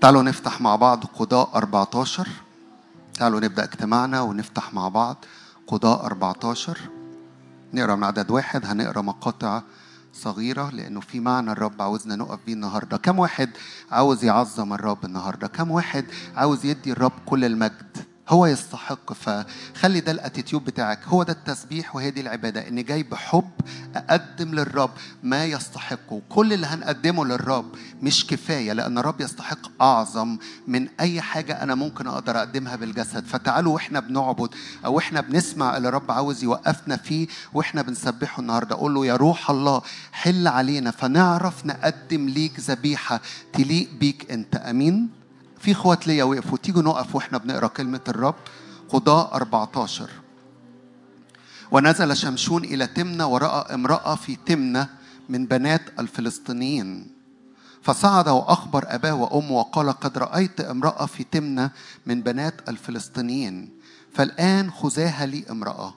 تعالوا نفتح مع بعض قضاء 14 تعالوا نبدأ اجتماعنا ونفتح مع بعض قضاء 14 نقرأ من عدد واحد هنقرأ مقاطع صغيرة لأنه في معنى الرب عاوزنا نقف بيه النهاردة. كم واحد عاوز يعظم الرب النهاردة؟ كم واحد عاوز يدي الرب كل المجد؟ هو يستحق. فخلي ده الأتيتيود بتاعك. هو ده التسبيح وهي دي العبادة اني جاي بحب أقدم للرب ما يستحقه. كل اللي هنقدمه للرب مش كفاية لأن الرب يستحق أعظم من أي حاجة أنا ممكن أقدر أقدمها بالجسد. فتعالوا وإحنا بنعبد أو إحنا بنسمع اللي الرب عاوز يوقفنا فيه وإحنا بنسبحه النهارده. أقول له يا روح الله حل علينا فنعرف نقدم ليك ذبيحة. تليق بيك أنت. أمين؟ في اخوات ليا وقفوا تيجوا نقف وإحنا بنقرأ كلمة الرب قضاء 14 ونزل شمشون إلى تمنى ورأى امرأة في تمنى من بنات الفلسطينيين. فصعد وأخبر أباه وأمه وقال قد رأيت امرأة في تمنى من بنات الفلسطينيين فالآن خذاها لي امرأة.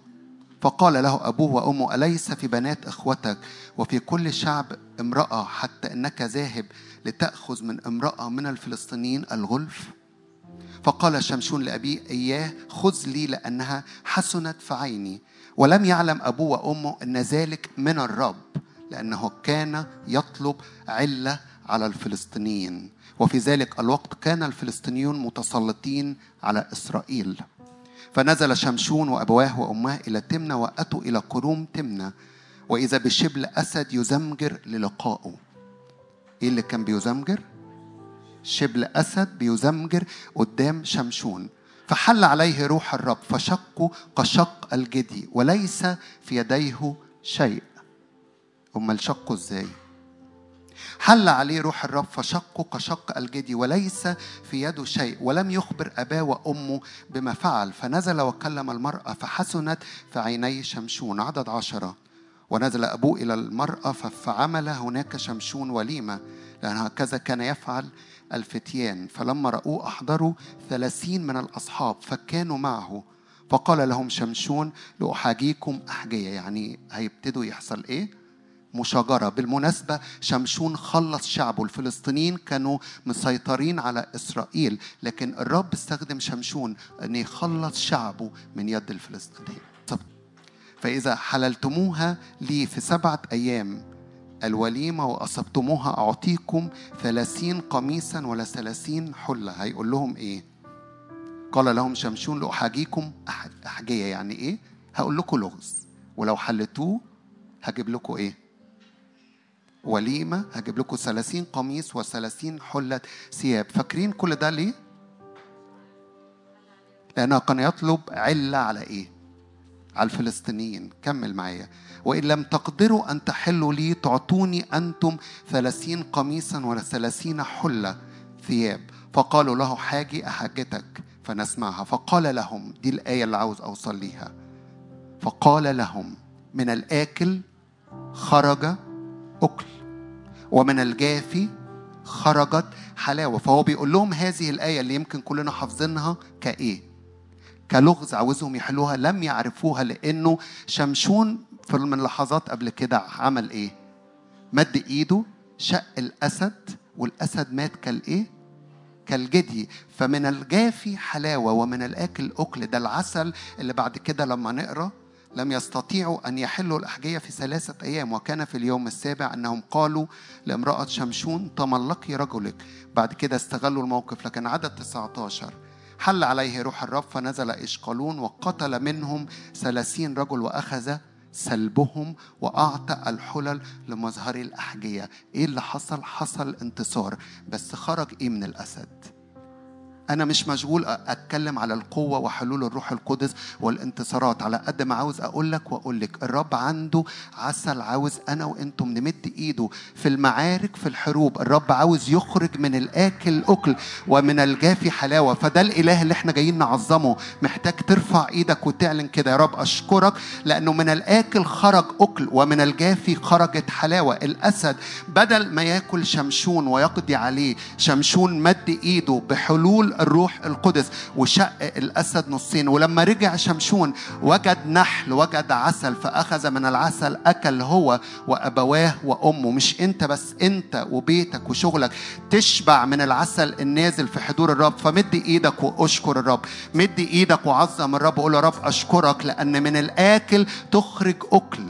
فقال له أبوه وأمه أليس في بنات إخوتك وفي كل شعب امرأة حتى إنك ذاهب لتأخذ من امرأة من الفلسطينيين الغلف؟ فقال شمشون لأبيه إياه خذ لي لأنها حسنت في عيني ولم يعلم أبوه وأمه أن ذلك من الرب لأنه كان يطلب علة على الفلسطينيين. وفي ذلك الوقت كان الفلسطينيون متسلطين على إسرائيل. فنزل شمشون وأبواه وأماه إلى تمنى وأتوا إلى قروم تمنى وإذا بشبل أسد يزمجر للقائه إيه اللي كان بيزمجر؟ شبل أسد بيزمجر قدام شمشون فحل عليه روح الرب فشقه كشق الجدي وليس في يديه شيء أمال شقه إزاي؟ حل عليه روح الرب فشقه كشق الجدي وليس في يده شيء ولم يخبر أباه وأمه بما فعل فنزل وكلم المرأة فحسنت في عيني شمشون عدد عشرة ونزل أبوه إلى المرأة فعمل هناك شمشون وليمة لأن هكذا كان يفعل الفتيان. فلما رأوه أحضروا ثلاثين من الأصحاب فكانوا معه. فقال لهم شمشون لأحاجيكم أحجية. يعني هيبتدوا يحصل إيه؟ مشاجرة. بالمناسبة شمشون خلص شعبه. الفلسطينيين كانوا مسيطرين على إسرائيل لكن الرب استخدم شمشون أن يخلص شعبه من يد الفلسطينيين. فإذا حللتموها لي في سبعة أيام. الوليمة وأصبتموها أعطيكم ثلاثين قميصا ولا ثلاثين حلة. هيقول لهم إيه؟ قال لهم شمشون لأحاجيكم. أحجية يعني إيه؟ هقول لكم لغز. ولو حلتوه هجيب لكم إيه؟ وليمة. هجيب لكم ثلاثين قميص وثلاثين حلة ثياب. فاكرين كل ده ليه؟ لأنه كان يطلب علة على إيه؟ على الفلسطينيين. كمل معايا. وإن لم تقدروا أن تحلوا لي تعطوني أنتم ثلاثين قميصا ولا ثلاثين حلة ثياب. فقالوا له حاجي أحاجتك فنسمعها. فقال لهم دي الآية اللي عاوز أوصل ليها. فقال لهم من الآكل خرج أكل ومن الجافي خرجت حلاوة. فهو بيقول لهم هذه الآية اللي يمكن كلنا حافظينها كإيه؟ كلغز عاوزهم يحلوها لم يعرفوها لأنه شمشون في من لحظات قبل كده عمل إيه؟ مد إيده شق الأسد والأسد مات كالإيه؟ كالجدي. فمن الجافي حلاوة ومن الآكل أكل. ده العسل اللي بعد كده لما نقرأ لم يستطيعوا أن يحلوا الأحجية في ثلاثة أيام. وكان في اليوم السابع أنهم قالوا لامرأة شمشون تملقي رجلك. بعد كده استغلوا الموقف لكن عدد 19 حل عليه روح الرب فنزل إشقالون وقتل منهم ثلاثين رجل وأخذ سلبهم وأعطى الحلل لمظهر الأحجية إيه اللي حصل؟ حصل انتصار بس خرج إيه من الأسد؟ أنا مش مشغول أتكلم على القوة وحلول الروح القدس والانتصارات. على قد ما عاوز أقول لك وأقول لك الرب عنده عسل عاوز أنا وأنتم نمد إيده في المعارك في الحروب. الرب عاوز يخرج من الآكل أكل ومن الجافي حلاوة. فده الإله اللي إحنا جايين نعظمه. محتاج ترفع إيدك وتعلن كده. يا رب أشكرك لأنه من الآكل خرج أكل ومن الجافي خرجت حلاوة. الأسد بدل ما ياكل شمشون ويقضي عليه شمشون مد إيده بحلول الروح القدس وشق الأسد نصين. ولما رجع شمشون وجد نحل وجد عسل فأخذ من العسل أكل هو وأبواه وأمه. مش أنت بس أنت وبيتك وشغلك. تشبع من العسل النازل في حضور الرب. فمد إيدك وأشكر الرب. مد إيدك وعظم الرب. وقول يا رب أشكرك لأن من الآكل تخرج أكل.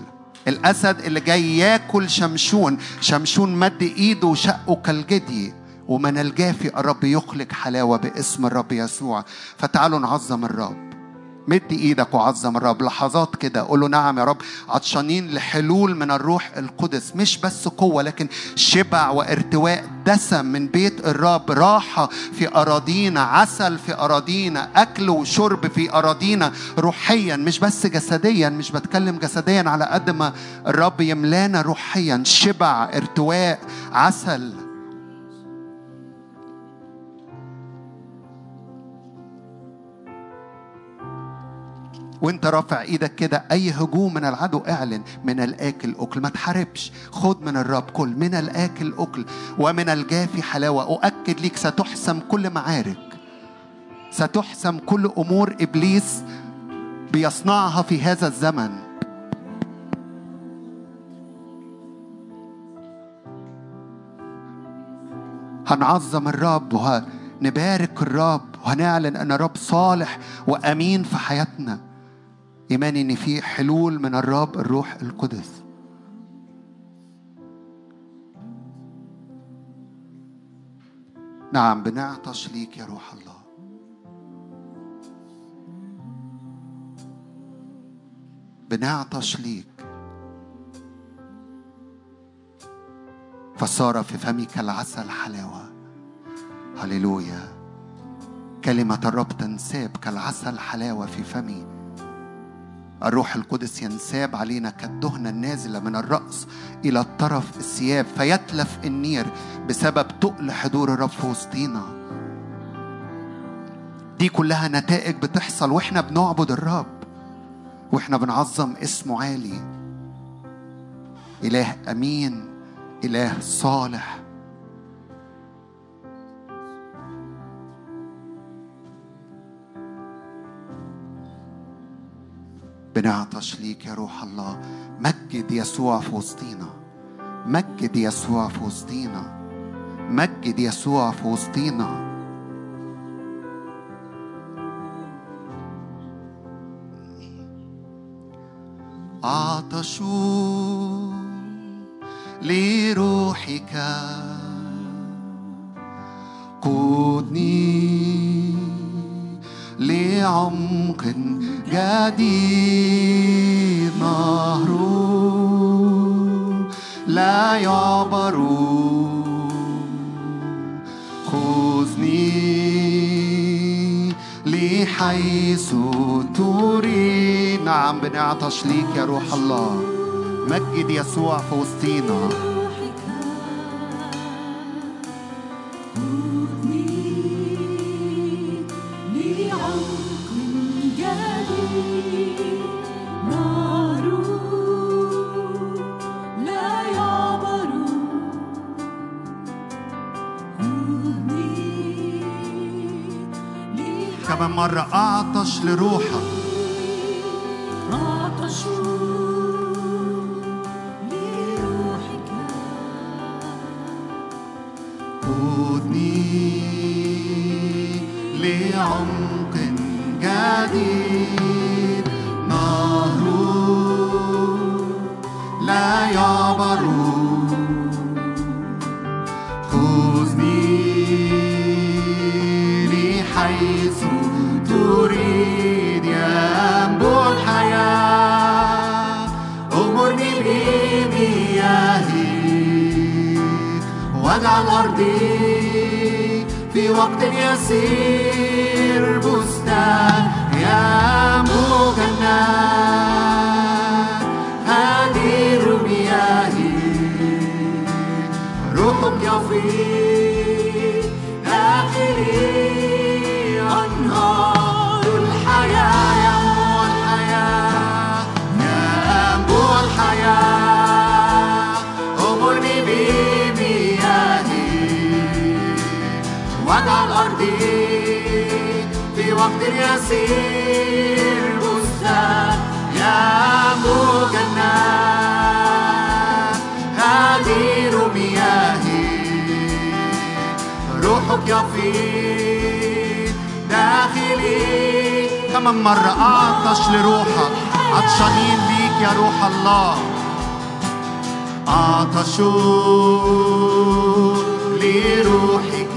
الأسد اللي جاي ياكل شمشون شمشون مد إيده وشقه كالجدي. ومن الجافي الرب يخلق حلاوة باسم الرب يسوع. فتعالوا نعظم الرب. مد إيدك وعظم الرب. لحظات كده قول له نعم يا رب. عطشانين لحلول من الروح القدس. مش بس قوة لكن شبع وارتواء دسم من بيت الرب. راحة في أراضينا. عسل في أراضينا. أكل وشرب في أراضينا. روحيا مش بس جسديا. مش بتكلم جسديا على قد ما الرب يملانا روحيا. شبع ارتواء عسل. وانت رافع إيدك كده اي هجوم من العدو اعلن من الآكل أكل ما تحاربش. خد من الرب كل من الآكل أكل ومن الجافي حلاوة. أؤكد ليك ستحسم كل معارك. ستحسم كل أمور إبليس بيصنعها في هذا الزمن. هنعظم الرب وهنبارك الرب وهنعلن أن الرب صالح وأمين في حياتنا. إيماني إن في حلول من الرب الروح القدس. نعم بنعطش ليك يا روح الله. بنعطش ليك فصار في فمك العسل حلاوة هللويا. كلمة الرب تنساب كالعسل حلاوة في فمي. الروح القدس ينساب علينا كالدهنة النازلة من الرأس إلى الطرف الثياب فيتلف النير بسبب تقل حضور الرب في وسطينا. دي كلها نتائج بتحصل وإحنا بنعبد الرب وإحنا بنعظم اسمه عالي. إله أمين إله صالح. بنعطش ليك يا روح الله. مجد يسوع في وسطينا مجد يسوع في وسطينا مجد يسوع في وسطينا عطشوا لروحك. قودني لعمق جديد نهر لا يعبر خذني لحيث تريد نعم بنعطش ليك يا روح الله. مجد يسوع في وسطينا. لروحك. في وقت يسير بستان ينبوع جنات غدير مياهي روحك يفيض داخلي. كمان مرة أعطش لروحك عطشانين ليك يا روح الله. عطشوا لروحك.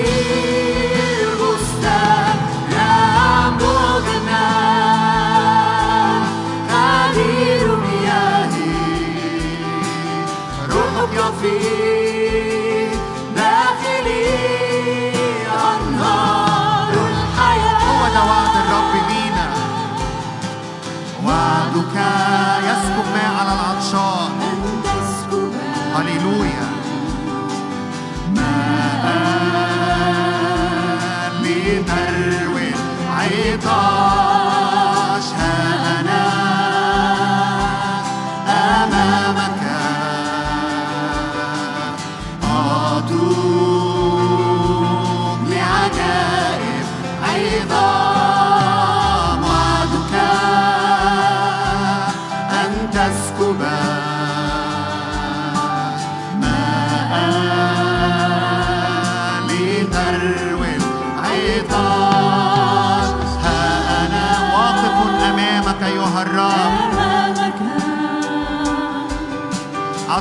وقت come.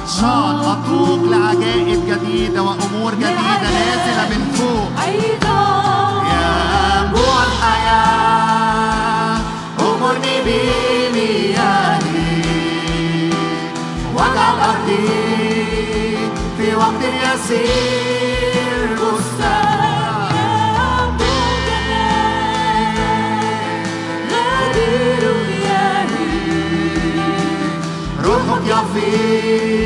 عطشان أطوق لعجائب جديدة وأمور جديدة نازلة من فوق ينبوع الحياة أمرني بمياهي واجعل أرضي في وقت يسير بستان روحك يفيض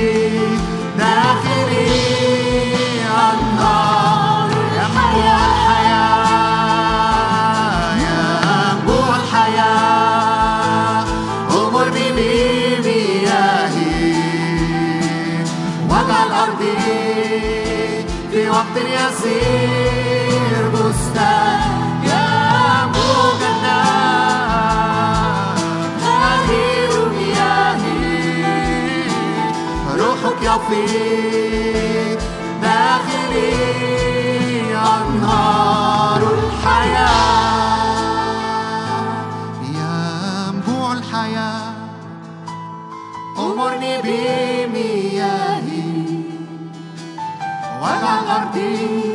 يفيض داخلي أنهار الحياة ينبوع الحياة أمرني بمياهي واجعل أرضي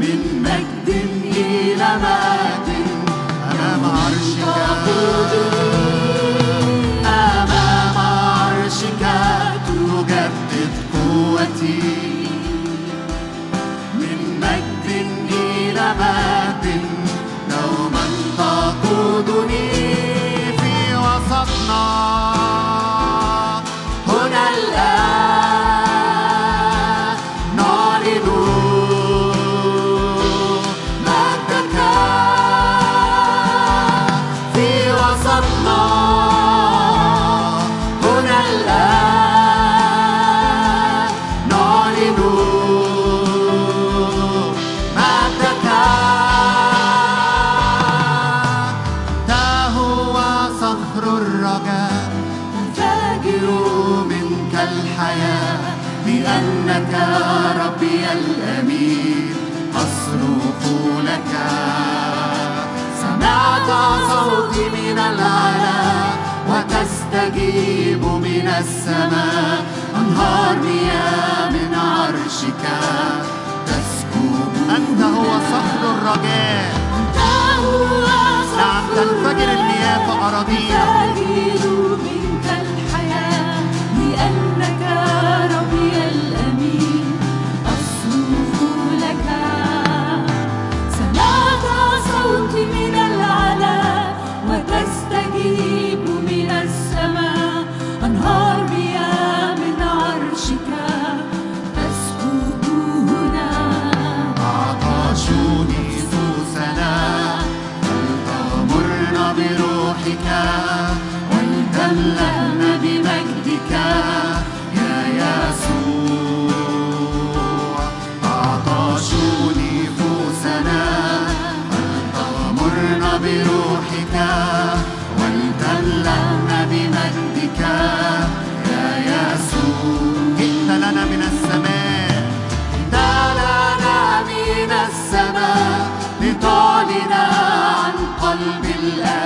من مجد إلى مجد وتستجيب من السماء أنهار مياه من عرشك. تسكب أنت هو صخر الرجاء. أنت هو نعم صخر تنفجر المياه في أراضينا. تستجيب منك الحياة لأنك ربي love.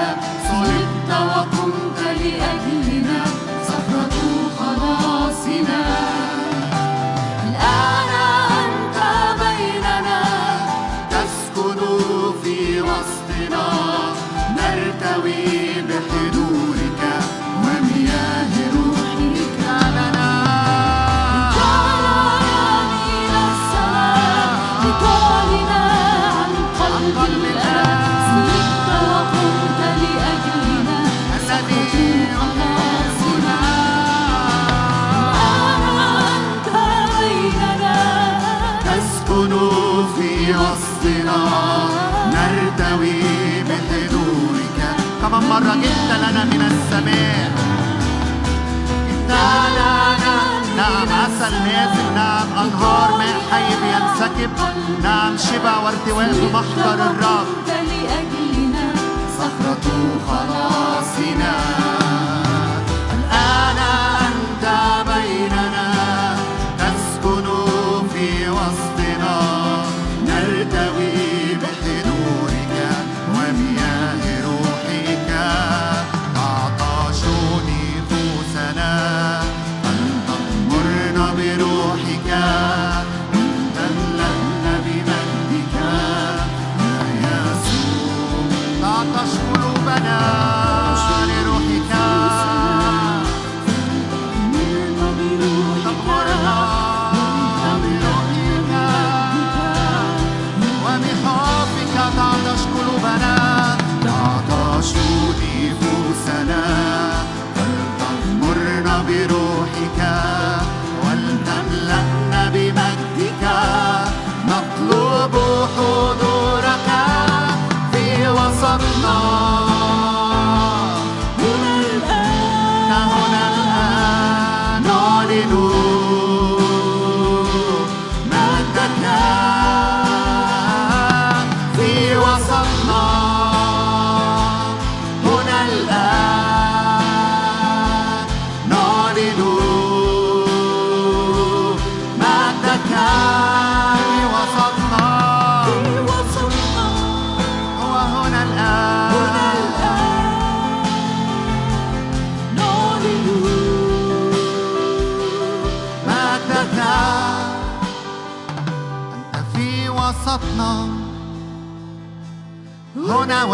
مرة جئت لنا من السماء جئت لنا نعم عسل نازل نعم أنهار ماء حي بينسكب نعم شبع وارتواء بمحضر الرب قمت لأجلنا صخرة خلاصنا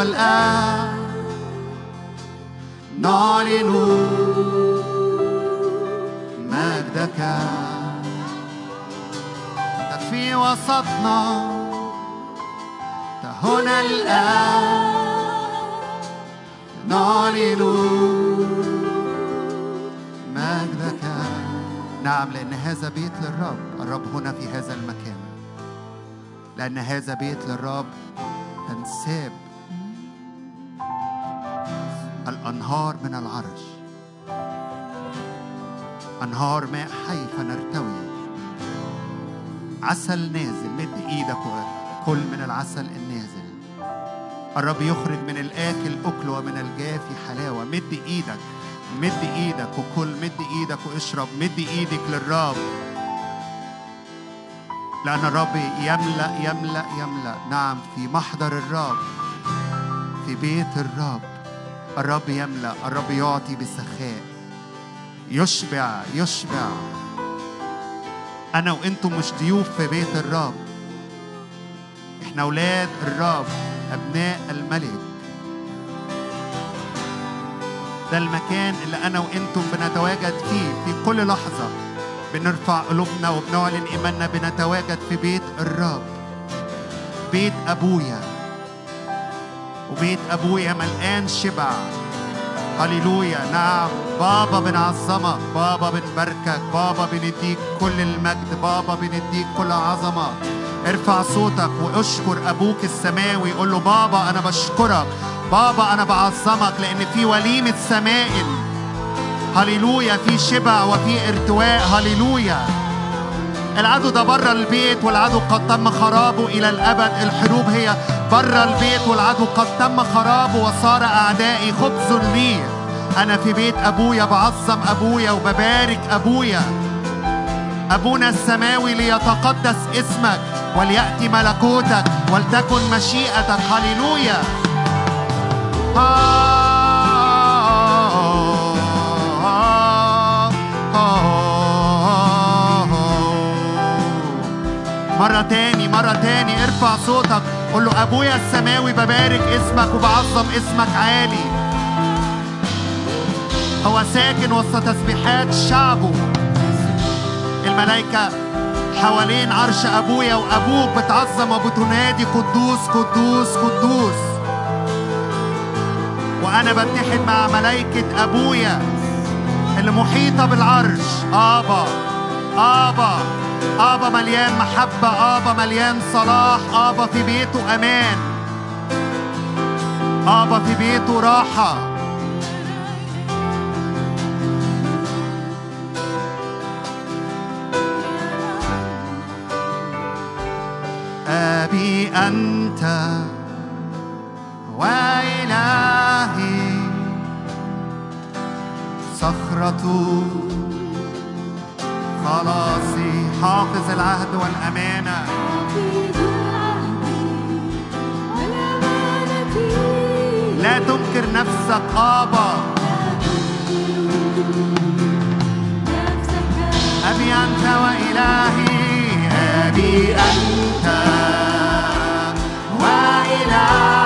والآن نعلن مجدك. أنت في وسطنا هنا الآن. نعلن مجدك. نعم لأن هذا بيت للرب. الرب هنا في هذا المكان. لأن هذا بيت للرب تنساب. الأنهار من العرش. أنهار ماء حي فنرتوي عسل نازل مد إيدك وكل من العسل النازل. الرب يخرج من الآكل أكل ومن الجافي حلاوة. مد إيدك مد إيدك وكل مد إيدك واشرب. مد إيدك للرب. لأن الرب يملأ يملأ يملأ. نعم في محضر الرب في بيت الرب. الرب يملأ الرب يعطي بسخاء. يشبع يشبع. أنا وأنتم مش ضيوف في بيت الرب. إحنا أولاد الرب أبناء الملك. ده المكان اللي أنا وأنتم بنتواجد فيه في كل لحظة. بنرفع قلوبنا وبنعلن إيماننا بنتواجد في بيت الرب. بيت أبويا. وبيت أبويا ملقان شبع. هللويا. نعم. بابا بنعظمك بابا بنباركك بابا بنديك كل المجد بابا بنديك كل عظمة. ارفع صوتك واشكر أبوك السماوي. قول له بابا أنا بشكرك بابا أنا بعظمك لأن في وليمة سمائل هللويا. في شبع وفي ارتواء. هللويا. العدو ده بره البيت والعدو قد تم خرابه إلى الأبد. الحروب هي بره البيت والعدو قد تم خرابه وصار اعدائي خبز لي أنا في بيت ابويا بعظم ابويا وببارك ابويا ابونا السماوي ليتقدس اسمك ولياتي ملكوتك ولتكن مشيئتك هللويا مرة تاني مرة تاني ارفع صوتك قول له أبويا السماوي ببارك اسمك وبعظم اسمك عالي. هو ساكن وسط تسبيحات شعبه. الملائكة حوالين عرش أبويا وأبوك بتعظم وبتنادي قدوس قدوس قدوس. وأنا بتحد مع ملائكة أبويا اللي محيطة بالعرش. آبا آبا. آبا مليان محبة آبا مليان صلاح آبا في بيته أمان. آبا في بيته راحة. أبي أنت وإلهي. صخرة خلاصي. حافظ العهد والأمانة. لا تنكر نفسك آبا. أبي أنت وإلهي أبي أنت وإلهي.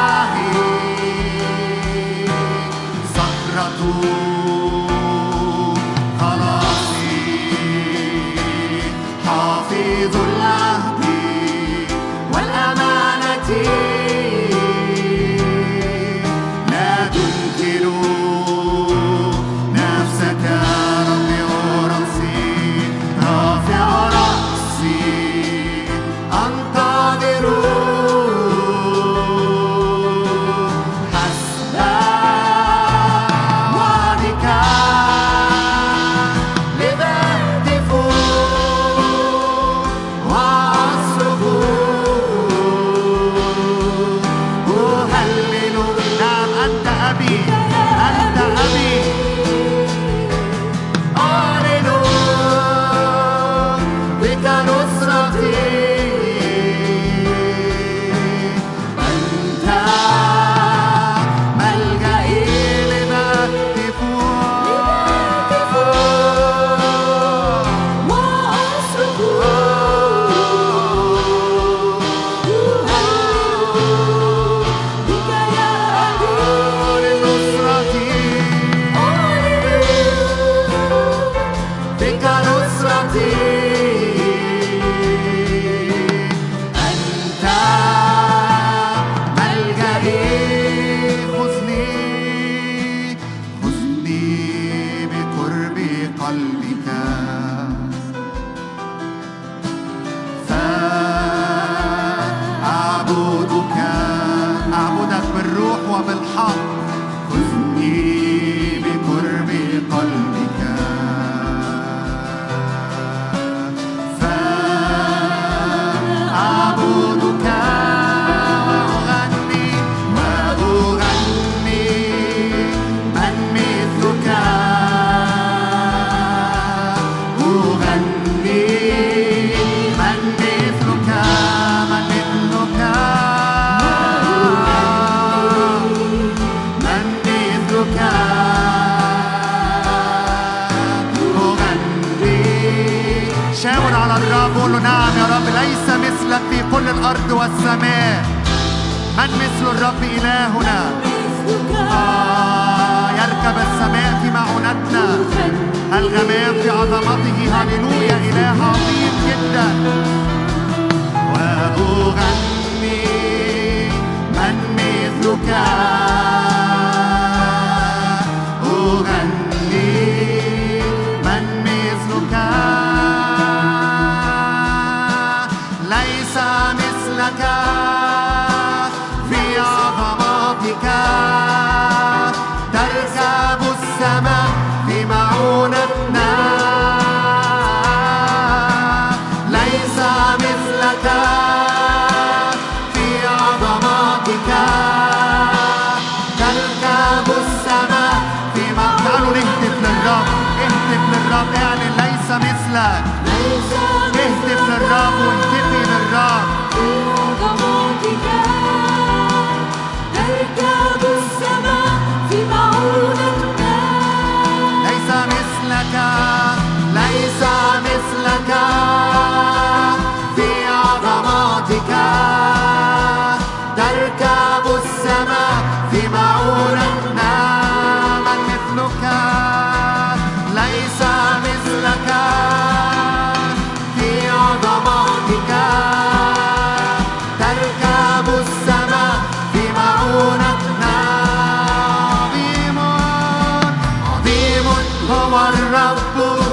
كل الأرض والسماء. من مثل الرب إلهنا؟ آه يركب السماء في معونتنا. الغمام في عظمته. هللويا إله عظيم جدا. وأغني من مثلك؟ هو الرب وحميد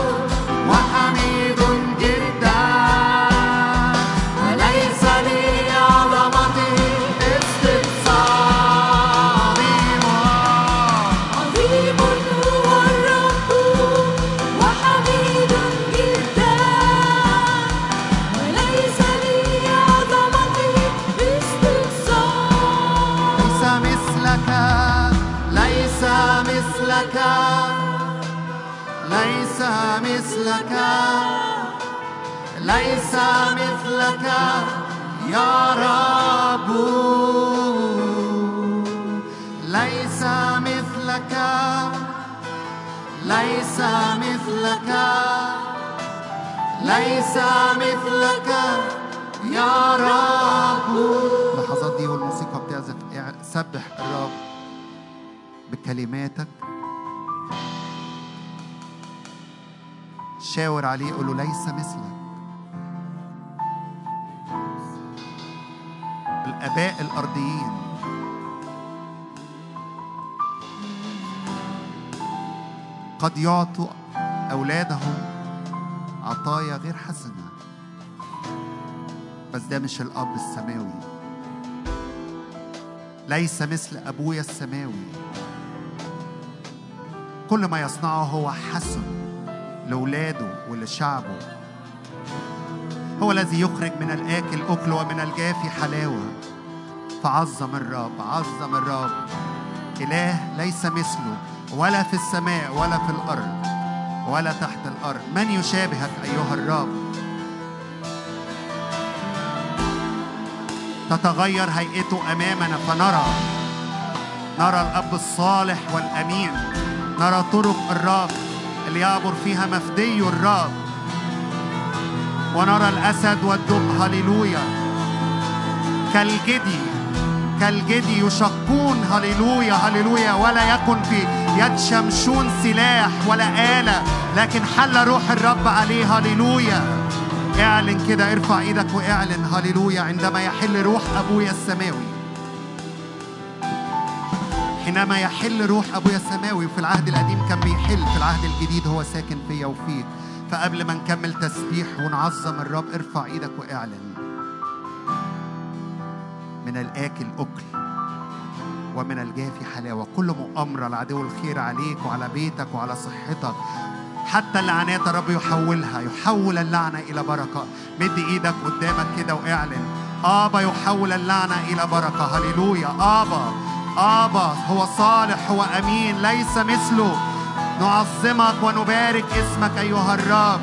يا رب ليس مثلك ليس مثلك ليس مثلك يا رب. اللحظات دي والموسيقى بتعزف. سبح الرب بكلماتك. شاور عليه قول له ليس مثلك. الآباء الأرضيين. قد يعطوا أولادهم عطايا غير حسنة. بس ده مش الأب السماوي. ليس مثل أبويا السماوي. كل ما يصنعه هو حسن لأولاده ولشعبه. هو الذي يخرج من الآكل أكل ومن الجافي حلاوة. فعظم الرب عظم الرب. إله ليس مثله ولا في السماء ولا في الأرض ولا تحت الأرض. من يشابهك أيها الرب؟ تتغير هيئته أمامنا فنرى. نرى الأب الصالح والأمين. نرى طرق الرب اللي يعبر فيها مفدي الرب. ونرى الأسد والدب هللويا. كالجدي كالجدي يشقون هللويا هللويا. ولا يكن في يد شمشون سلاح ولا آلة لكن حل روح الرب عليه هللويا. اعلن كده ارفع إيدك واعلن هللويا عندما يحل روح أبويا السماوي. حينما يحل روح أبويا السماوي في العهد القديم كان بيحل في العهد الجديد هو ساكن فيا وفيك. فقبل ما نكمل تسبيح ونعظم الرب ارفع إيدك واعلن من الآكل أكل ومن الجافي حلاوة. كل مؤامرة العدو الخير عليك وعلى بيتك وعلى صحتك. حتى اللعنات الرب يحولها يحول اللعنة إلى بركة. مد إيدك قدامك كده واعلن. آبا يحول اللعنة إلى بركة. هللويا. آبا آبا هو صالح هو أمين ليس مثله. نعظمك ونبارك اسمك أيها الرب.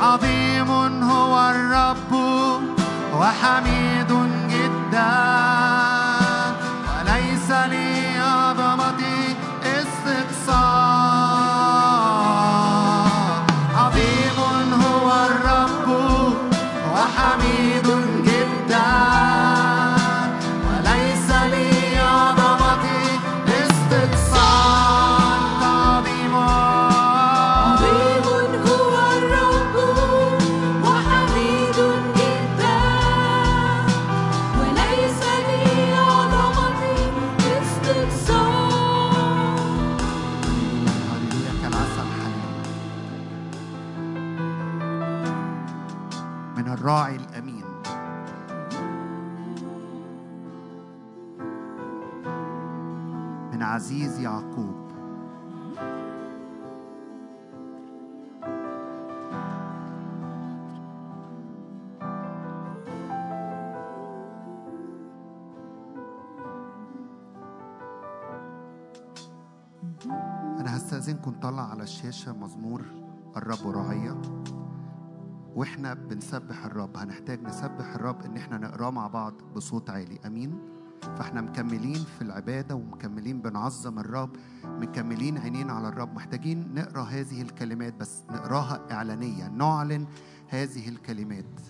عظيم هو الرب وحميد من على الشاشة مزمور الرب راعية. وإحنا بنسبح الرب هنحتاج نسبح الرب إن إحنا نقراه مع بعض بصوت عالي. آمين. فإحنا مكملين في العبادة ومكملين بنعظم الرب مكملين عينين على الرب. محتاجين نقرأ هذه الكلمات بس نقراها إعلانيا نعلن هذه الكلمات.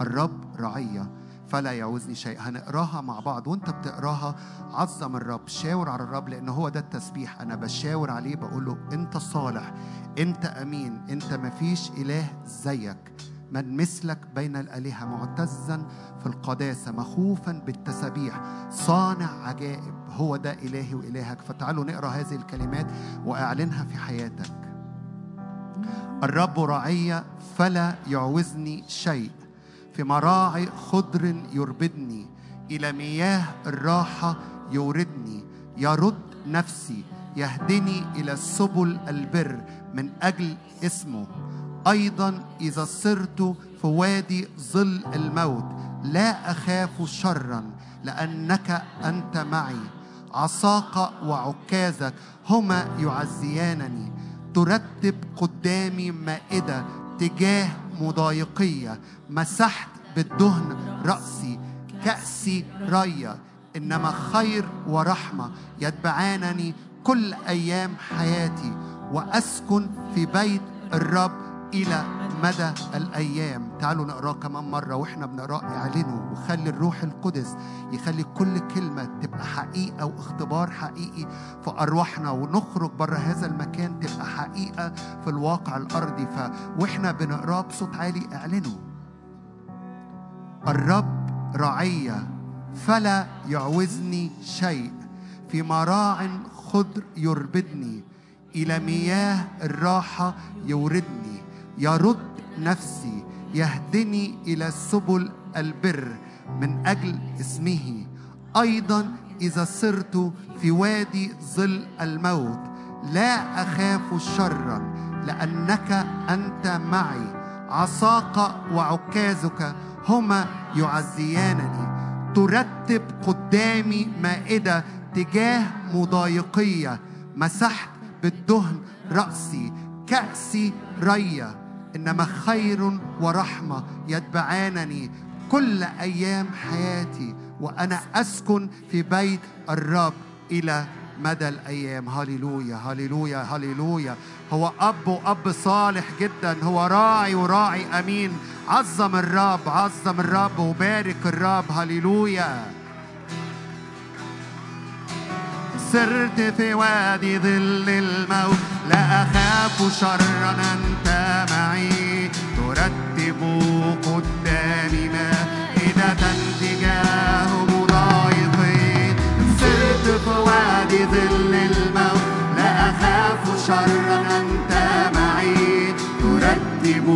الرب رعية فلا يعوزني شيء. هنقراها مع بعض وانت بتقراها عظم الرب شاور على الرب لأن هو ده التسبيح. أنا بشاور عليه بقول له أنت صالح أنت أمين أنت مفيش إله زيك. من مثلك بين الآلهة معتزا في القداسة مخوفا بالتسابيح صانع عجائب هو ده إلهي وإلهك. فتعالوا نقرأ هذه الكلمات وأعلنها في حياتك. الرب راعي فلا يعوزني شيء. في مراعي خضر يربدني إلى مياه الراحة يوردني. يرد نفسي يهدني إلى سبل البر من أجل اسمه. أيضا إذا صرت في وادي ظل الموت لا أخاف شرا لأنك أنت معي. عصاك وعكازك هما يعزيانني. ترتب قدامي مائدة تجاه مضايقية مسحت بالدهن رأسي كأسي ريا إنما خير ورحمة يتبعانني كل أيام حياتي وأسكن في بيت الرب إلى مدى الأيام. تعالوا نقراه كمان مرة وإحنا بنقراه اعلنوا وخلي الروح القدس يخلي كل كلمة تبقى حقيقة واختبار حقيقي في أرواحنا ونخرج بره هذا المكان تبقى حقيقة في الواقع الأرضي. ف وإحنا بنقراه بصوت عالي اعلنوا. الرب رعية فلا يعوزني شيء. في مراع خضر يربدني إلى مياه الراحة يوردني. يرد نفسي يهدني إلى سبل البر من أجل اسمه. أيضا إذا صرت في وادي ظل الموت لا أخاف شرا لأنك أنت معي. عصاك وعكازك هما يعزيانني. ترتب قدامي مائدة تجاه مضايقية. مسحت بالدهن رأسي كأسي ريا إنما خير ورحمة يتبعانني كل أيام حياتي وأنا أسكن في بيت الرب إلى مدى الأيام. هللويا هللويا هللويا. هو أب وأب صالح جدا هو راعي وراعي أمين. عظم الرب عظم الرب وبارك الرب. هللويا. سرت في وادي ظل الموت. لا أخاف شرا أنت معي ترتب قدامي مائدة تجاه مضايقين سرت في وادي ظل الموت. لا أخاف شرا أنت معي ترتب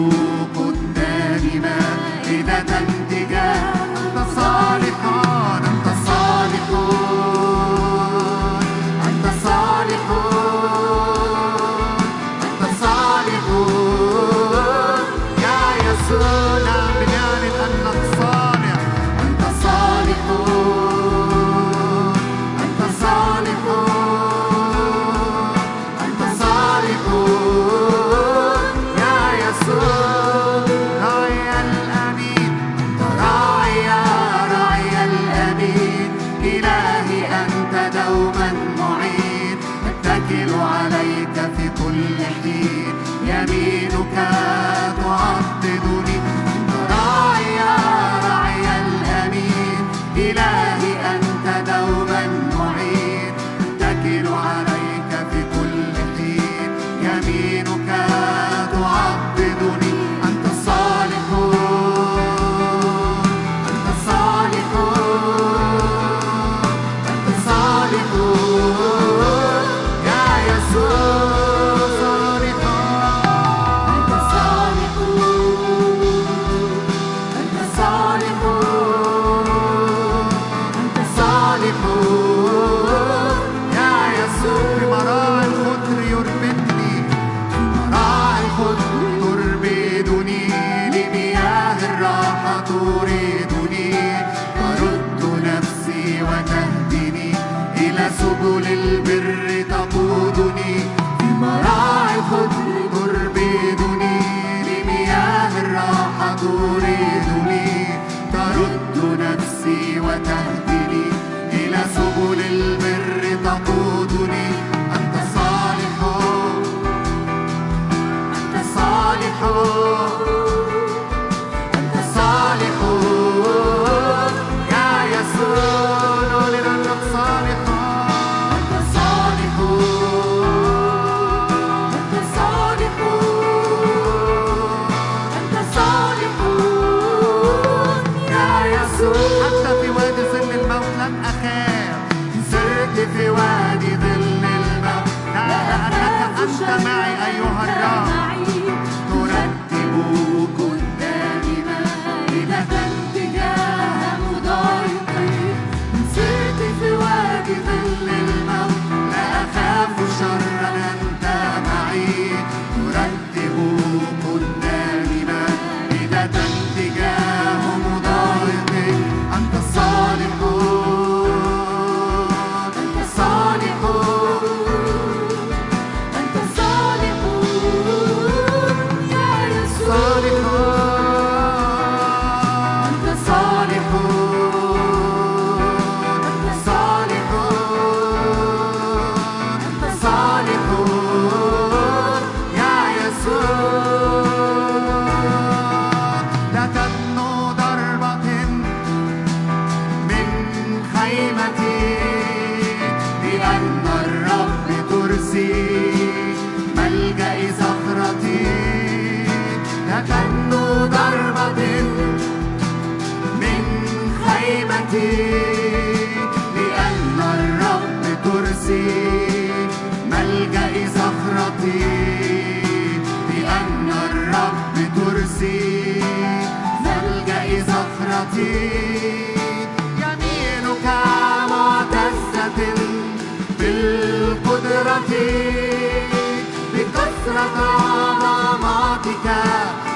بكثرة عظماتك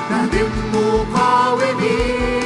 تهدم مقاومي.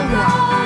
Yeah.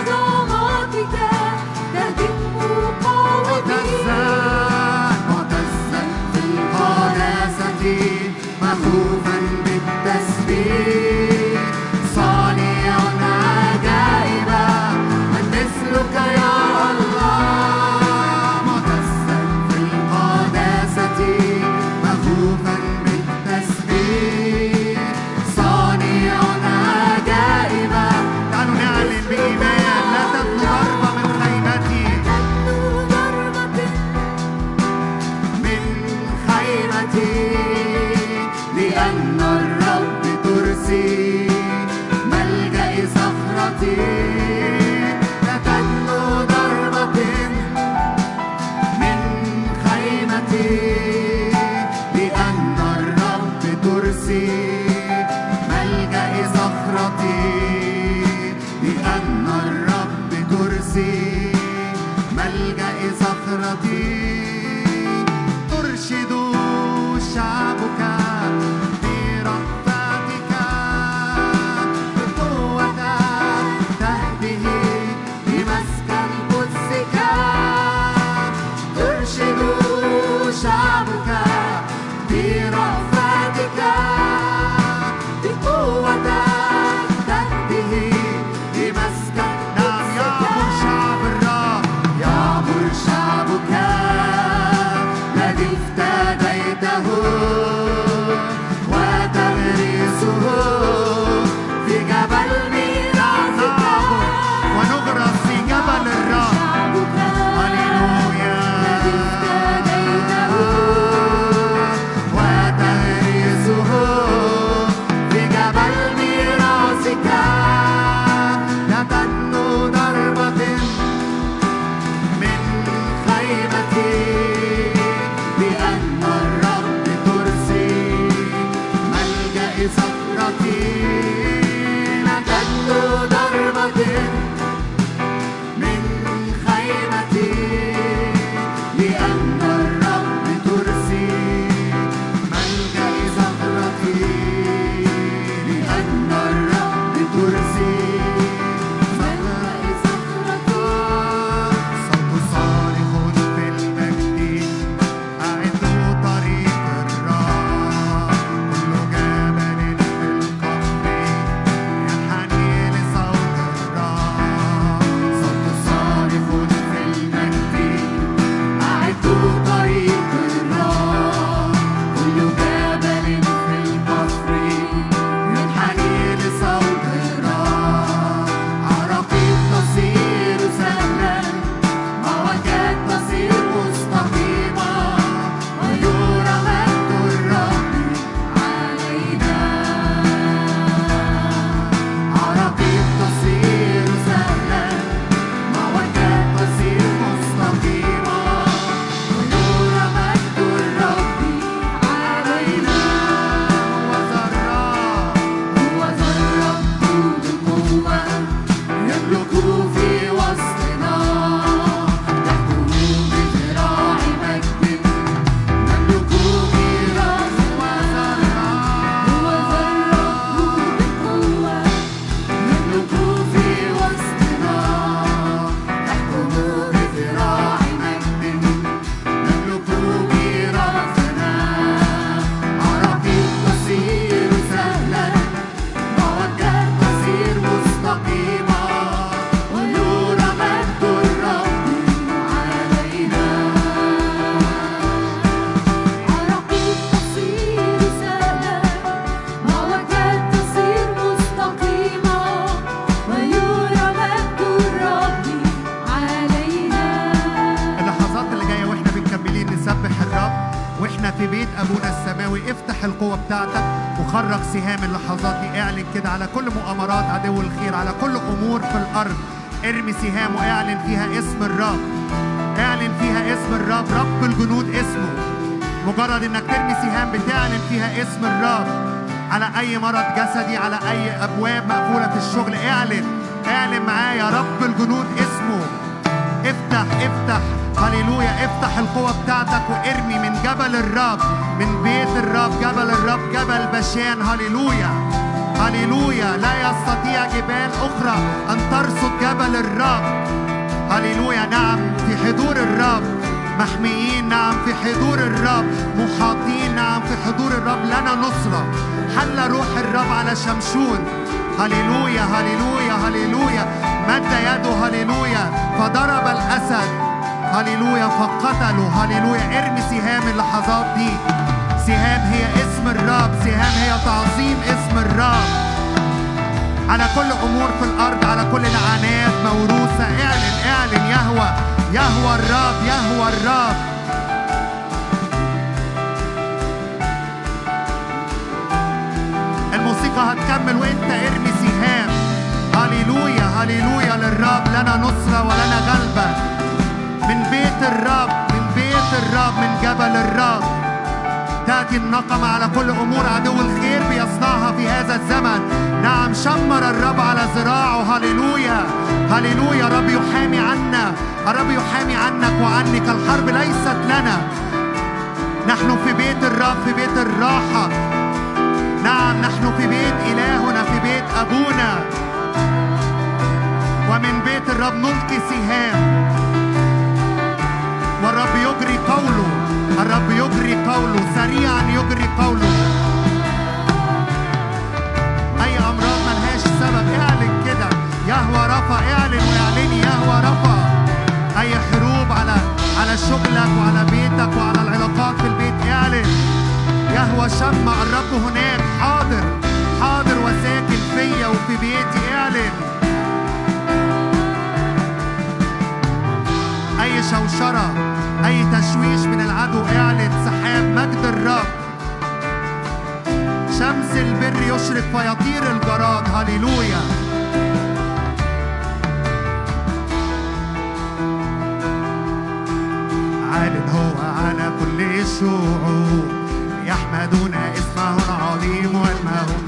سهام وأعلن فيها اسم الرب. أعلن فيها اسم الرب. رب الجنود اسمه. مجرد إنك ترمي سهام بتعلن فيها اسم الرب. على أي مرض جسدي على أي أبواب مقفولة في الشغل اعلن. اعلن معايا. رب الجنود اسمه. افتح افتح. هللويا. افتح القوة بتاعتك وارمي من جبل الرب. من بيت الرب جبل الرب جبل بشان. هللويا. هللويا لا يستطيع جبال أخرى أن ترصد جبل الرب. هللويا نعم في حضور الرب. محميين نعم في حضور الرب. محاطين نعم في حضور الرب. لنا نصرة. حل روح الرب على شمشون. هللويا هللويا هللويا. مد يده هللويا. فضرب الأسد. هللويا فقتلوا. هللويا. ارمي سهام اللحظات دي. سهام هي اسم الرب سهام هي تعظيم اسم الرب. على كل أمور في الأرض على كل لعنات موروثة اعلن اعلن يهوى يهوى الرب يهوى الرب. الموسيقى هتكمل وانت ارمي سهام هللويا هللويا للرب. لنا نصرة ولنا غلبة. من بيت الرب من بيت الرب من جبل الرب. تأتي النقمة على كل أمور عدو الخير بيصنعها في هذا الزمن. نعم شمر الرب على ذراعه. هللويا. هللويا الرب يحامي عنا. الرب يحامي عنك وعنك. الحرب ليست لنا. نحن في بيت الرب في بيت الراحة. نعم نحن في بيت إلهنا في بيت أبونا. ومن بيت الرب نلقي سهام. والرب يجري قوله. الرب يجري قوله سريعا يجري قوله. أي أمراض ملهاش سبب اعلن كده. يهوى رفا اعلن واعلني يهوى رفا أي حروب على على شغلك وعلى بيتك وعلى العلاقات في البيت اعلن. يهوى شم الرب هناك. حاضر حاضر وساكن فيا وفي بيتي اعلن. أي شوشرة. أي تشويش من العدو اعلن سحاب مجد الرب. شمس البر يشرق فيطير الجراد. هللويا. عال هو على كل الشعوب يحمدون اسمه العظيم واسمه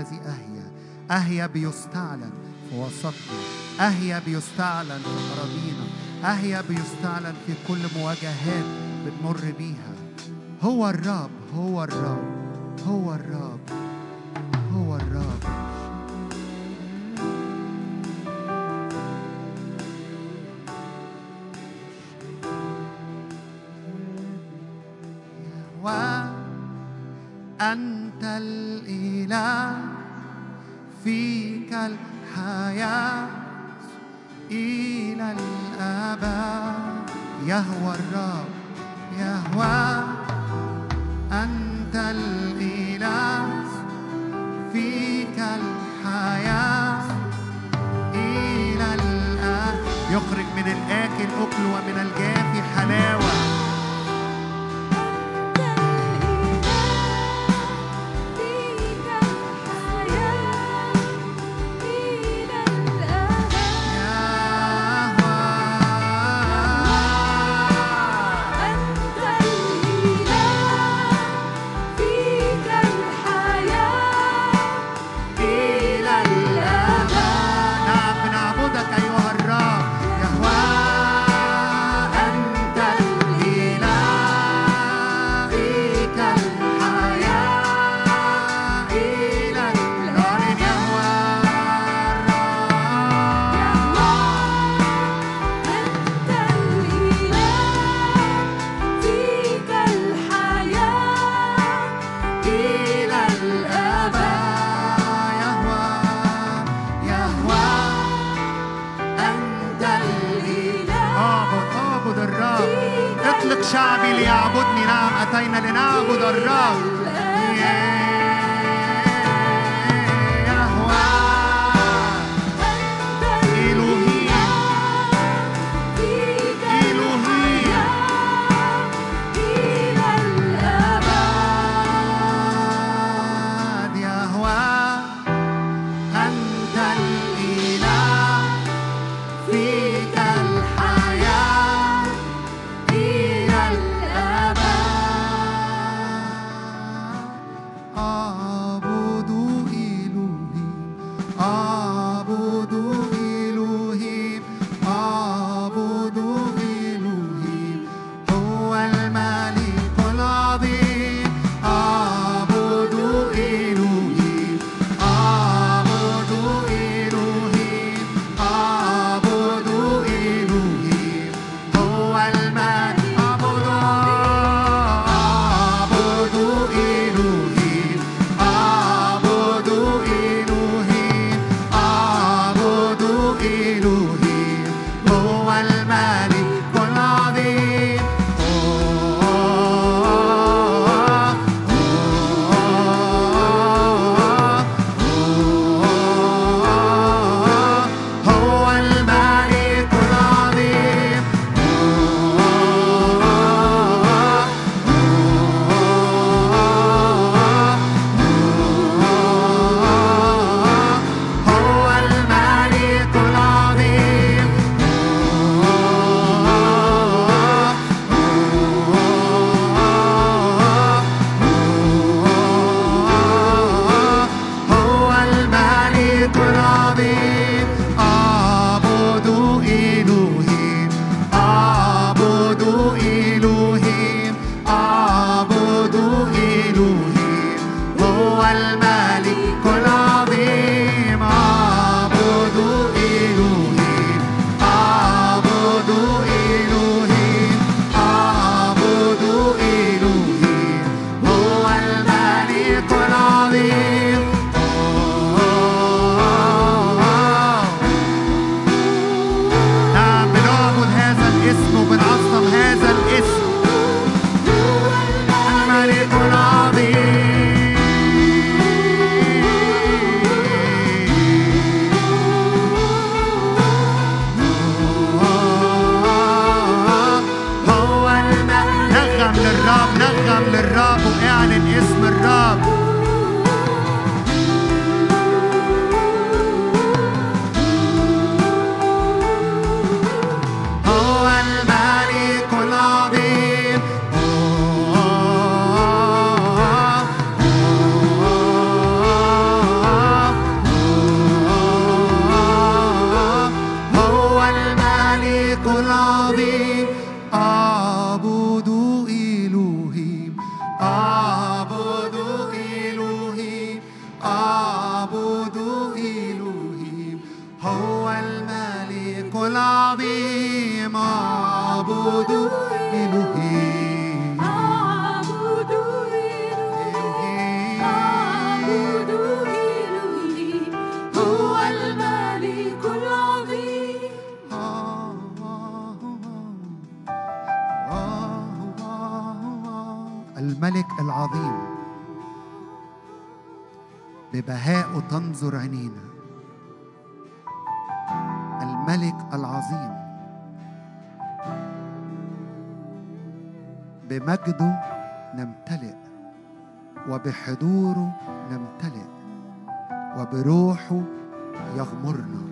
الذي أهيا أهيا بيستعلن. في وسطنا أهيا بيستعلن في أراضينا أهيا بيستعلن في كل مواجهات بتمر بيها. هو الرب. هو الرب. هو الرب. هو الرب. وأنت الإله. فيك الحياة إلى الأبد. يهوى الرب يهوى أنت الإله. فيك الحياة إلى الأبد. يخرج من الآكل أكل ومن الجافي حلاوة. أتينا لنعبد الرب ببهائه تنظر عينينا. الملك العظيم. بمجده نمتلئ وبحضوره نمتلئ وبروحه يغمرنا.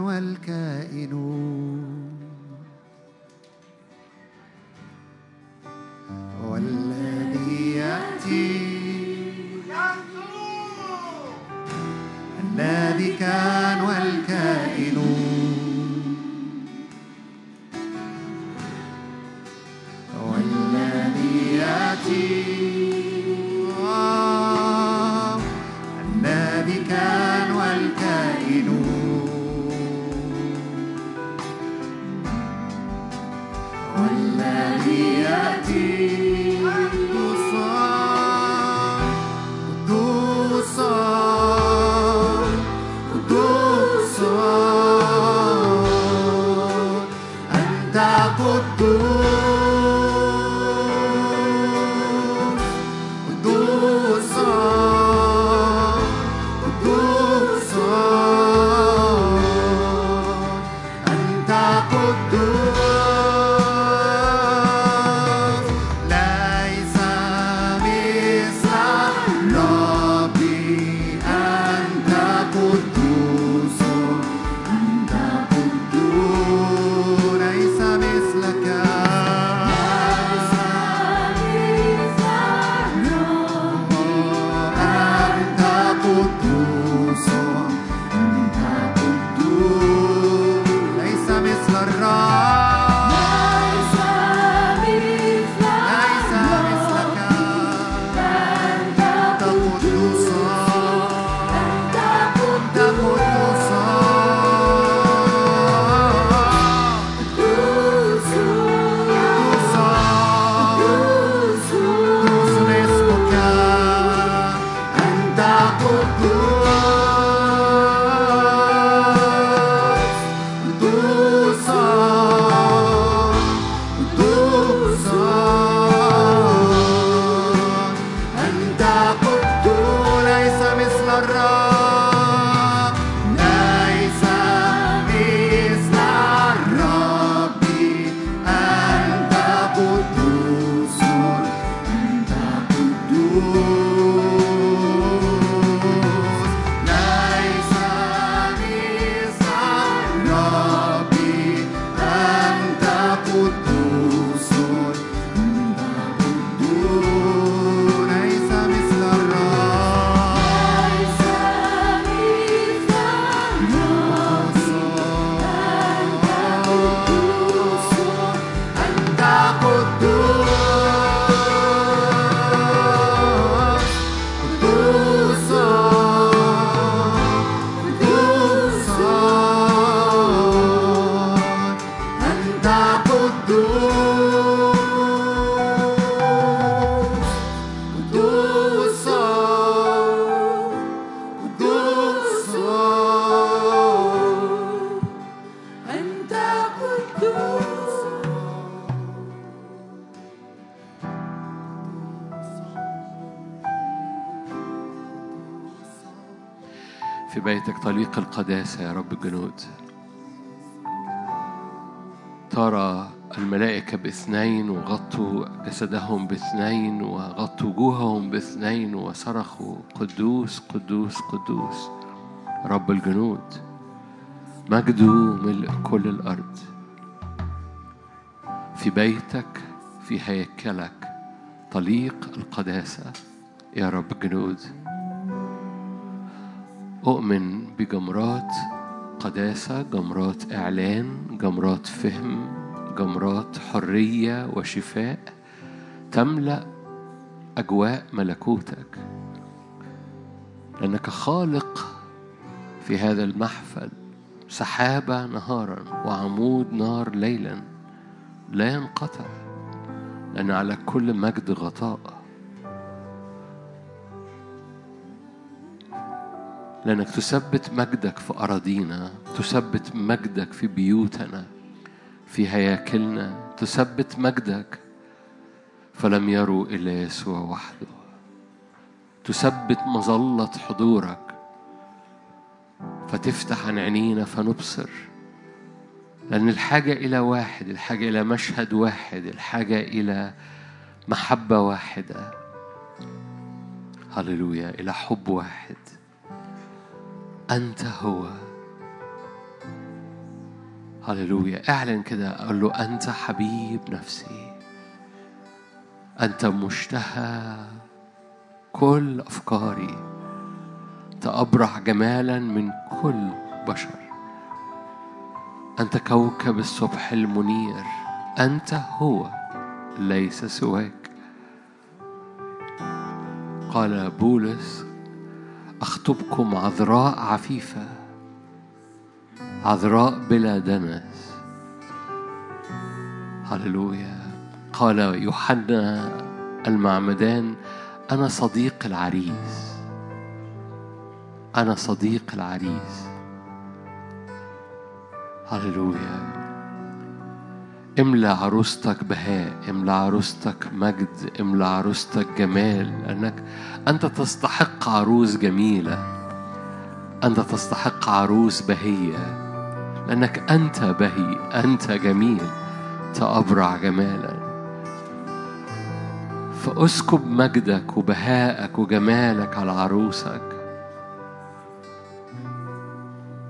والكائن. والذي يأتي. الذي كان والكائن. والذي يأتي. ترى الملائكة باثنين وغطوا جسدهم باثنين وغطوا وجوههم باثنين وصرخوا قدوس قدوس قدوس. رب الجنود مجده ملء كل الأرض. في بيتك في هيكلك طليق القداسة يا رب الجنود. أؤمن بجمرات قداسة جمرات إعلان جمرات فهم جمرات حرية وشفاء تملأ أجواء ملكوتك. لأنك خالق في هذا المحفل سحابة نهارا وعمود نار ليلا لا ينقطع لأن على كل مجد غطاء. لأنك تثبت مجدك في أراضينا تثبت مجدك في بيوتنا في هياكلنا تثبت مجدك. فلم يروا إلا يسوع وحده. تثبت مظلة حضورك. فتفتح عن عينينا فنبصر. لأن الحاجة إلى واحد الحاجة إلى مشهد واحد الحاجة إلى محبة واحدة. هللويا إلى حب واحد. أنت هو. هللويا. اعلن كده قول له أنت حبيب نفسي. أنت مشتهى كل أفكاري. أنت أبرع جمالا من كل بشر. أنت كوكب الصبح المنير. أنت هو ليس سواك. قال بولس أخطبكم عذراء عفيفة عذراء بلا دنس. هللويا. قال يوحنا المعمدان أنا صديق العريس. أنا صديق العريس. هللويا. املى عروستك بهاء املى عروستك مجد املى عروستك جمال لأنك أنت تستحق عروس جميلة. أنت تستحق عروس بهية لأنك أنت بهي أنت جميل. أنت أبرع جمالا. فأسكب مجدك وبهائك وجمالك على عروسك.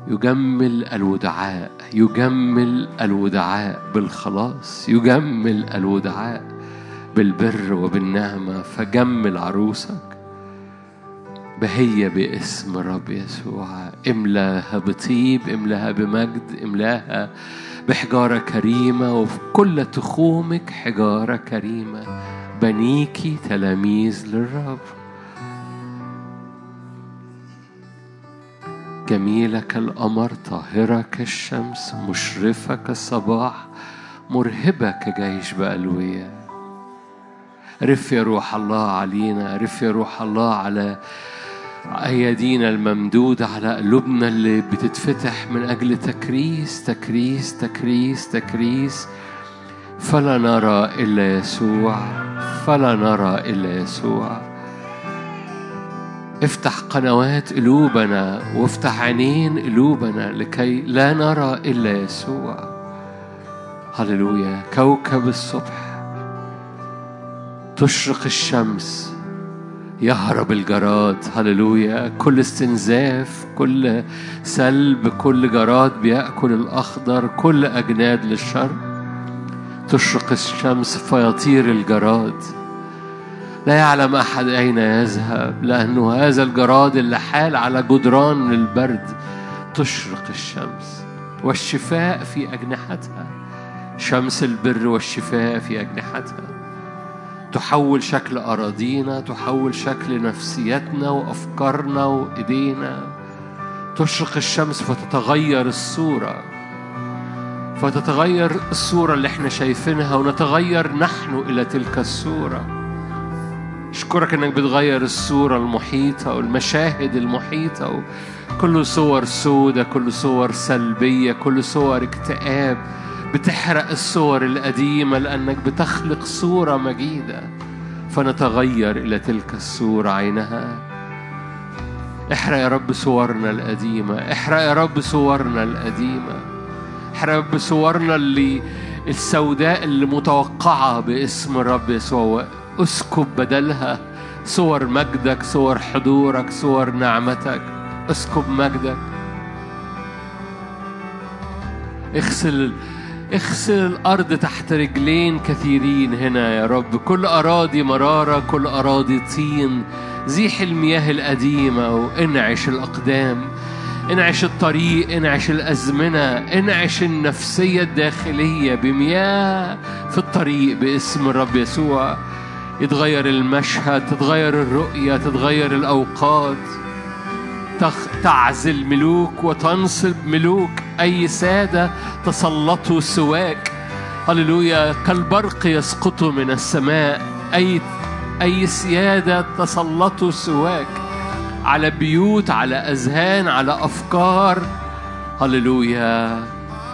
يجمل الودعاء يجمل الودعاء بالخلاص يجمل الودعاء بالبر وبالنعمة فجمل عروسك بهية باسم الرب يسوع. املاها بطيب املاها بمجد املاها بحجارة كريمة وفي كل تخومك حجارة كريمة. بنيكي تلاميذ للرب. جميلة كالقمر طاهرة كالشمس مشرفة كالصباح مرهبة كجيش بألوية. رف يا روح الله علينا رف يا روح الله على أيادينا الممدودة على قلوبنا اللي بتتفتح من أجل تكريس تكريس تكريس تكريس. فلا نرى إلا يسوع فلا نرى إلا يسوع. افتح قنوات قلوبنا وافتح عينين قلوبنا لكي لا نرى إلا يسوع. هللويا. كوكب الصبح. تشرق الشمس. يهرب الجراد. هللويا. كل استنزاف كل سلب كل جراد بيأكل الأخضر كل أجناد للشر. تشرق الشمس. فيطير الجراد. لا يعلم أحد أين يذهب لأنه هذا الجراد اللي حال على جدران البرد تشرق الشمس والشفاء في أجنحتها. شمس البر والشفاء في أجنحتها. تحول شكل أراضينا تحول شكل نفسيتنا وأفكارنا وإيدينا. تشرق الشمس فتتغير الصورة. فتتغير الصورة اللي إحنا شايفينها ونتغير نحن إلى تلك الصورة. أشكرك إنك بتغير الصورة المحيطة والمشاهد المحيطة كل صور سودة كل صور سلبية كل صور اكتئاب. بتحرق الصور القديمة لأنك بتخلق صورة مجيدة. فنتغير إلى تلك الصورة عينها. احرق يا رب صورنا القديمة. احرق يا رب صورنا القديمة. احرق يا رب صورنا اللي السوداء اللي متوقعة باسم الرب يسوع. اسكب بدلها صور مجدك صور حضورك صور نعمتك. اسكب مجدك. اغسل اغسل الأرض تحت رجلين كثيرين هنا يا رب. كل أراضي مرارة كل أراضي طين. زيح المياه القديمة وانعش الأقدام. انعش الطريق انعش الأزمنة. انعش النفسية الداخلية بمياه في الطريق باسم الرب يسوع. يتغير المشهد تتغير الرؤية تتغير الأوقات. تعزل ملوك وتنصب ملوك. أي سادة تسلطوا سواك. هللويا كالبرق يسقط من السماء. أي أي سيادة تسلطوا سواك. على بيوت على أذهان على أفكار. هللويا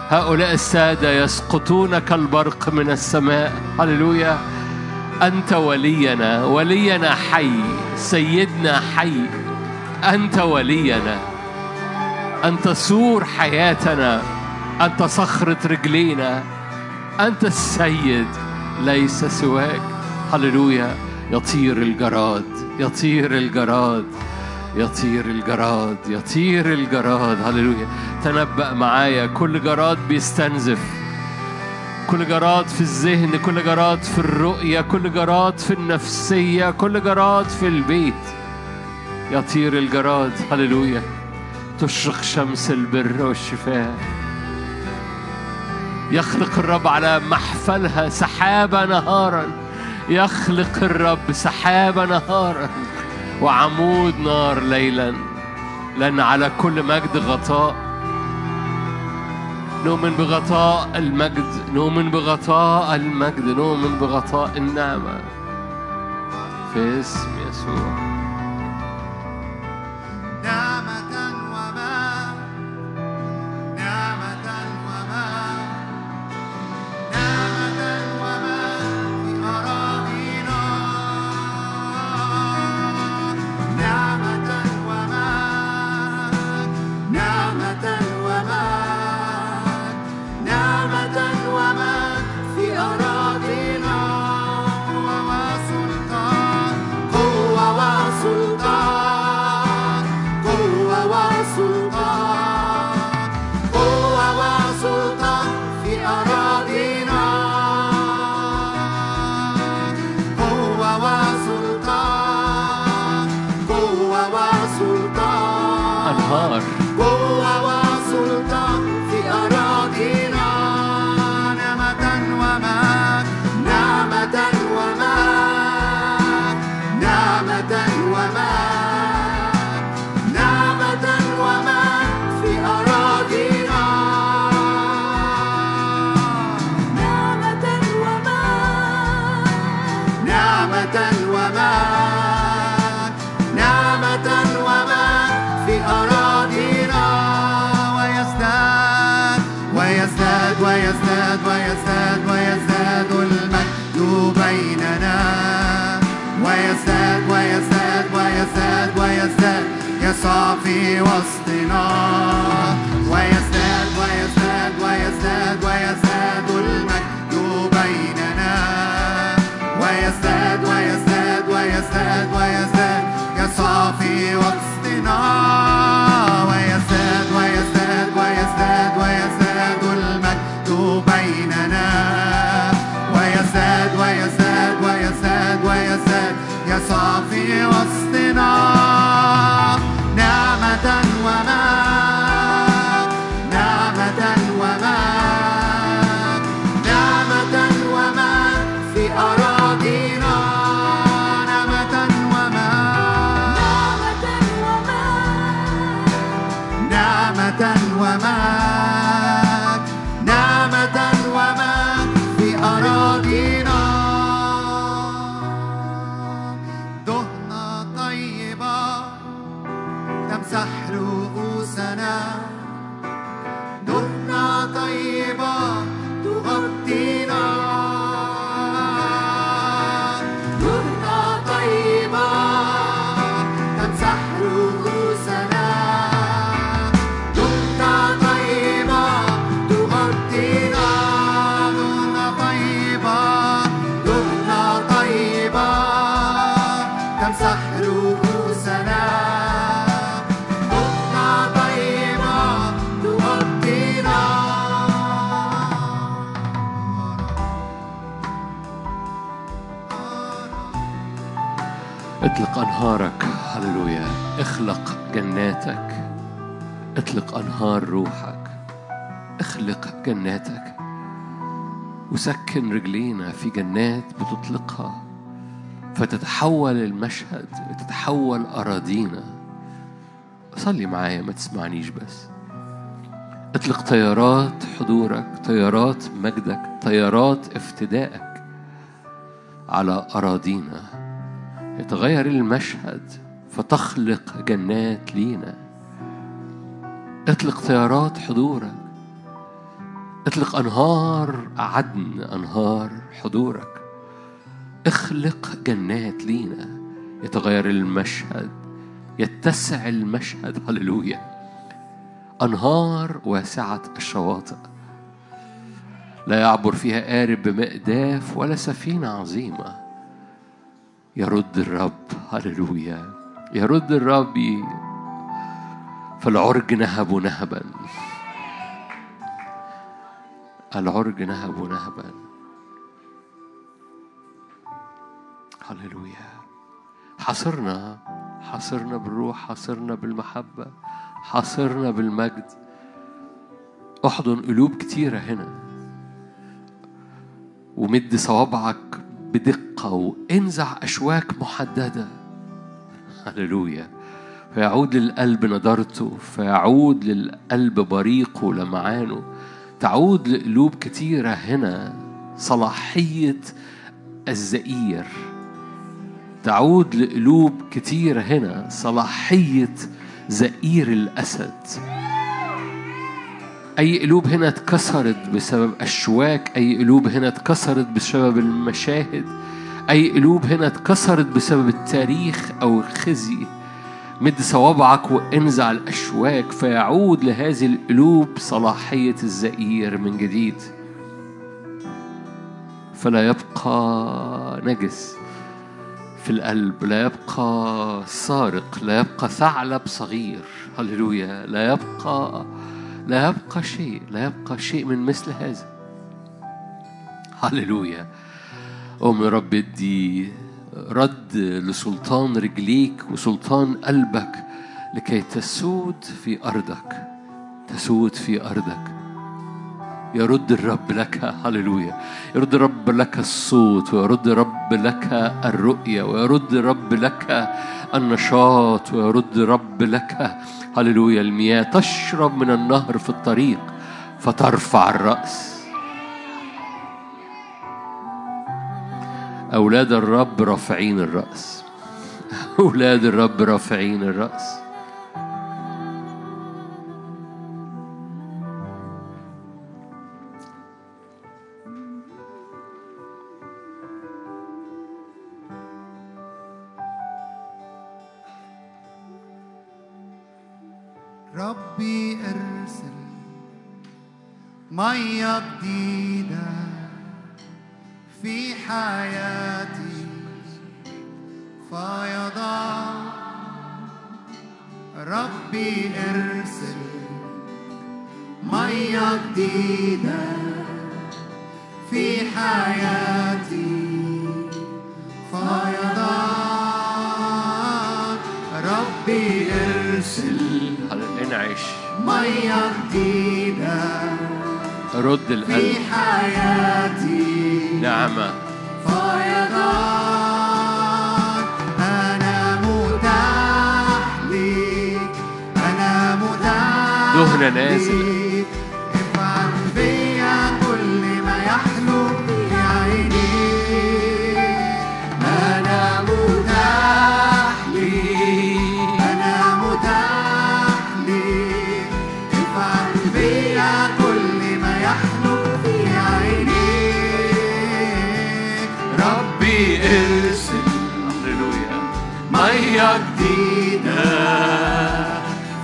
هؤلاء السادة يسقطون كالبرق من السماء. هللويا أنت ولينا ولينا حي سيدنا حي أنت ولينا. أنت سور حياتنا أنت صخرة رجلينا. أنت السيد ليس سواك. هللويا. يطير الجراد يطير الجراد يطير الجراد يطير الجراد. هللويا. تنبأ معايا. كل جراد بيستنزف. كل جراد في الذهن كل جراد في الرؤية كل جراد في النفسية كل جراد في البيت. يطير الجراد هللويا. تشرق شمس البر والشفاء. يخلق الرب على محفلها سحابة نهارا. يخلق الرب سحابة نهارا. وعمود نار ليلا. لأن على كل مجد غطاء. نؤمن بغطاء المجد نؤمن بغطاء المجد نؤمن بغطاء النعمة. في اسم يسوع. يسوع في وسطنا. ويزداد ويزداد ويزداد ويزداد المجد بيننا. ويزداد ويزداد ويزداد ويزداد يسوع في وسطنا. ويزداد ويزداد ويزداد ويزداد المجد بيننا. ويزداد ويزداد ويزداد ويزداد يسوع في وسطنا. أطلق أنهارك. هللويا. أخلق جناتك. أطلق أنهار روحك. أخلق جناتك. وسكن رجلينا في جنات بتطلقها. فتتحول المشهد تتحول أراضينا. صلي معايا ما تسمعنيش بس. أطلق طيارات حضورك طيارات مجدك طيارات افتدائك على أراضينا. يتغير المشهد فتخلق جنات لينا. اطلق طيارات حضورك. اطلق أنهار عدن أنهار حضورك. اخلق جنات لينا. يتغير المشهد. يتسع المشهد. هللويا. أنهار واسعة الشواطئ. لا يعبر فيها قارب بمقداف ولا سفينة عظيمة. يرد الرب هللويا. يرد الرب فالعرج نهب نهبا. العرج نهب نهبا. هللويا. حاصرنا حاصرنا بالروح حاصرنا بالمحبة حاصرنا بالمجد. أحضن قلوب كتيرة هنا. ومد صوابعك بدقة وانزع أشواك محددة. هللويا. فيعود للقلب نضارته فيعود للقلب بريقه لمعانه تعود لقلوب كتيرة هنا صلاحية الزئير. تعود لقلوب كتيرة هنا صلاحية زئير الأسد. أي قلوب هنا اتكسرت بسبب أشواك أي قلوب هنا اتكسرت بسبب المشاهد أي قلوب هنا اتكسرت بسبب التاريخ أو الخزي. مد صوابعك وانزع الأشواك فيعود لهذه القلوب صلاحية الزئير من جديد. فلا يبقى نجس في القلب لا يبقى سارق لا يبقى ثعلب صغير. هللويا. لا يبقى لا يبقى شيء لا يبقى شيء من مثل هذا. هللويا. أم رب ادي رد لسلطان رجليك وسلطان قلبك لكي تسود في أرضك تسود في أرضك. يرد الرب لك هللويا. يرد الرب لك الصوت ويرد الرب لك الرؤية ويرد الرب لك النشاط ويرد الرب لك. هللويا المياه تشرب من النهر في الطريق فترفع الرأس. أولاد الرب رافعين الرأس. أولاد الرب رافعين الرأس. مية جديدة في حياتي فيضع ربي إرسل. مية جديدة في حياتي فيضع ربي إرسل. انعش مية جديدة رد في القلب حياتي. نعمة فيضان أنا متاح ليك. أنا متاح دهنة نازل. جديدة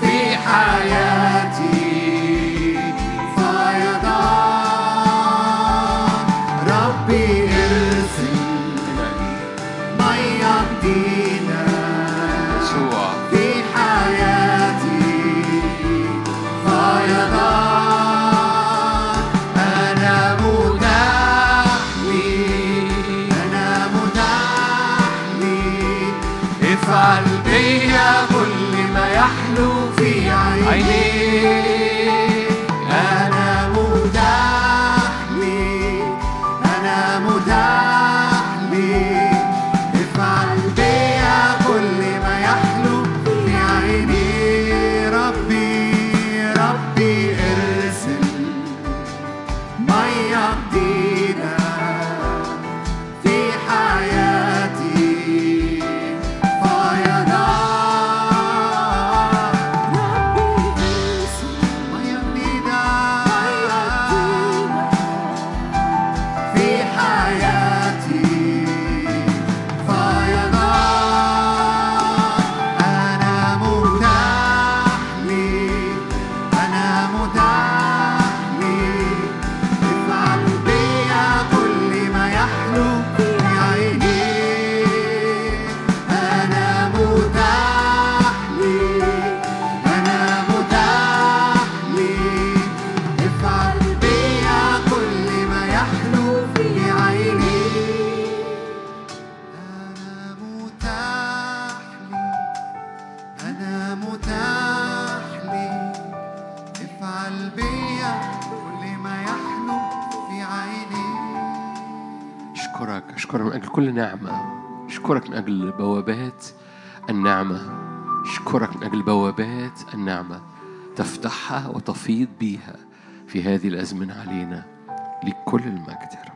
في حياتي أجل بوابات النعمة تفتحها وتفيض بيها في هذه الأزمنة علينا لكل المجدر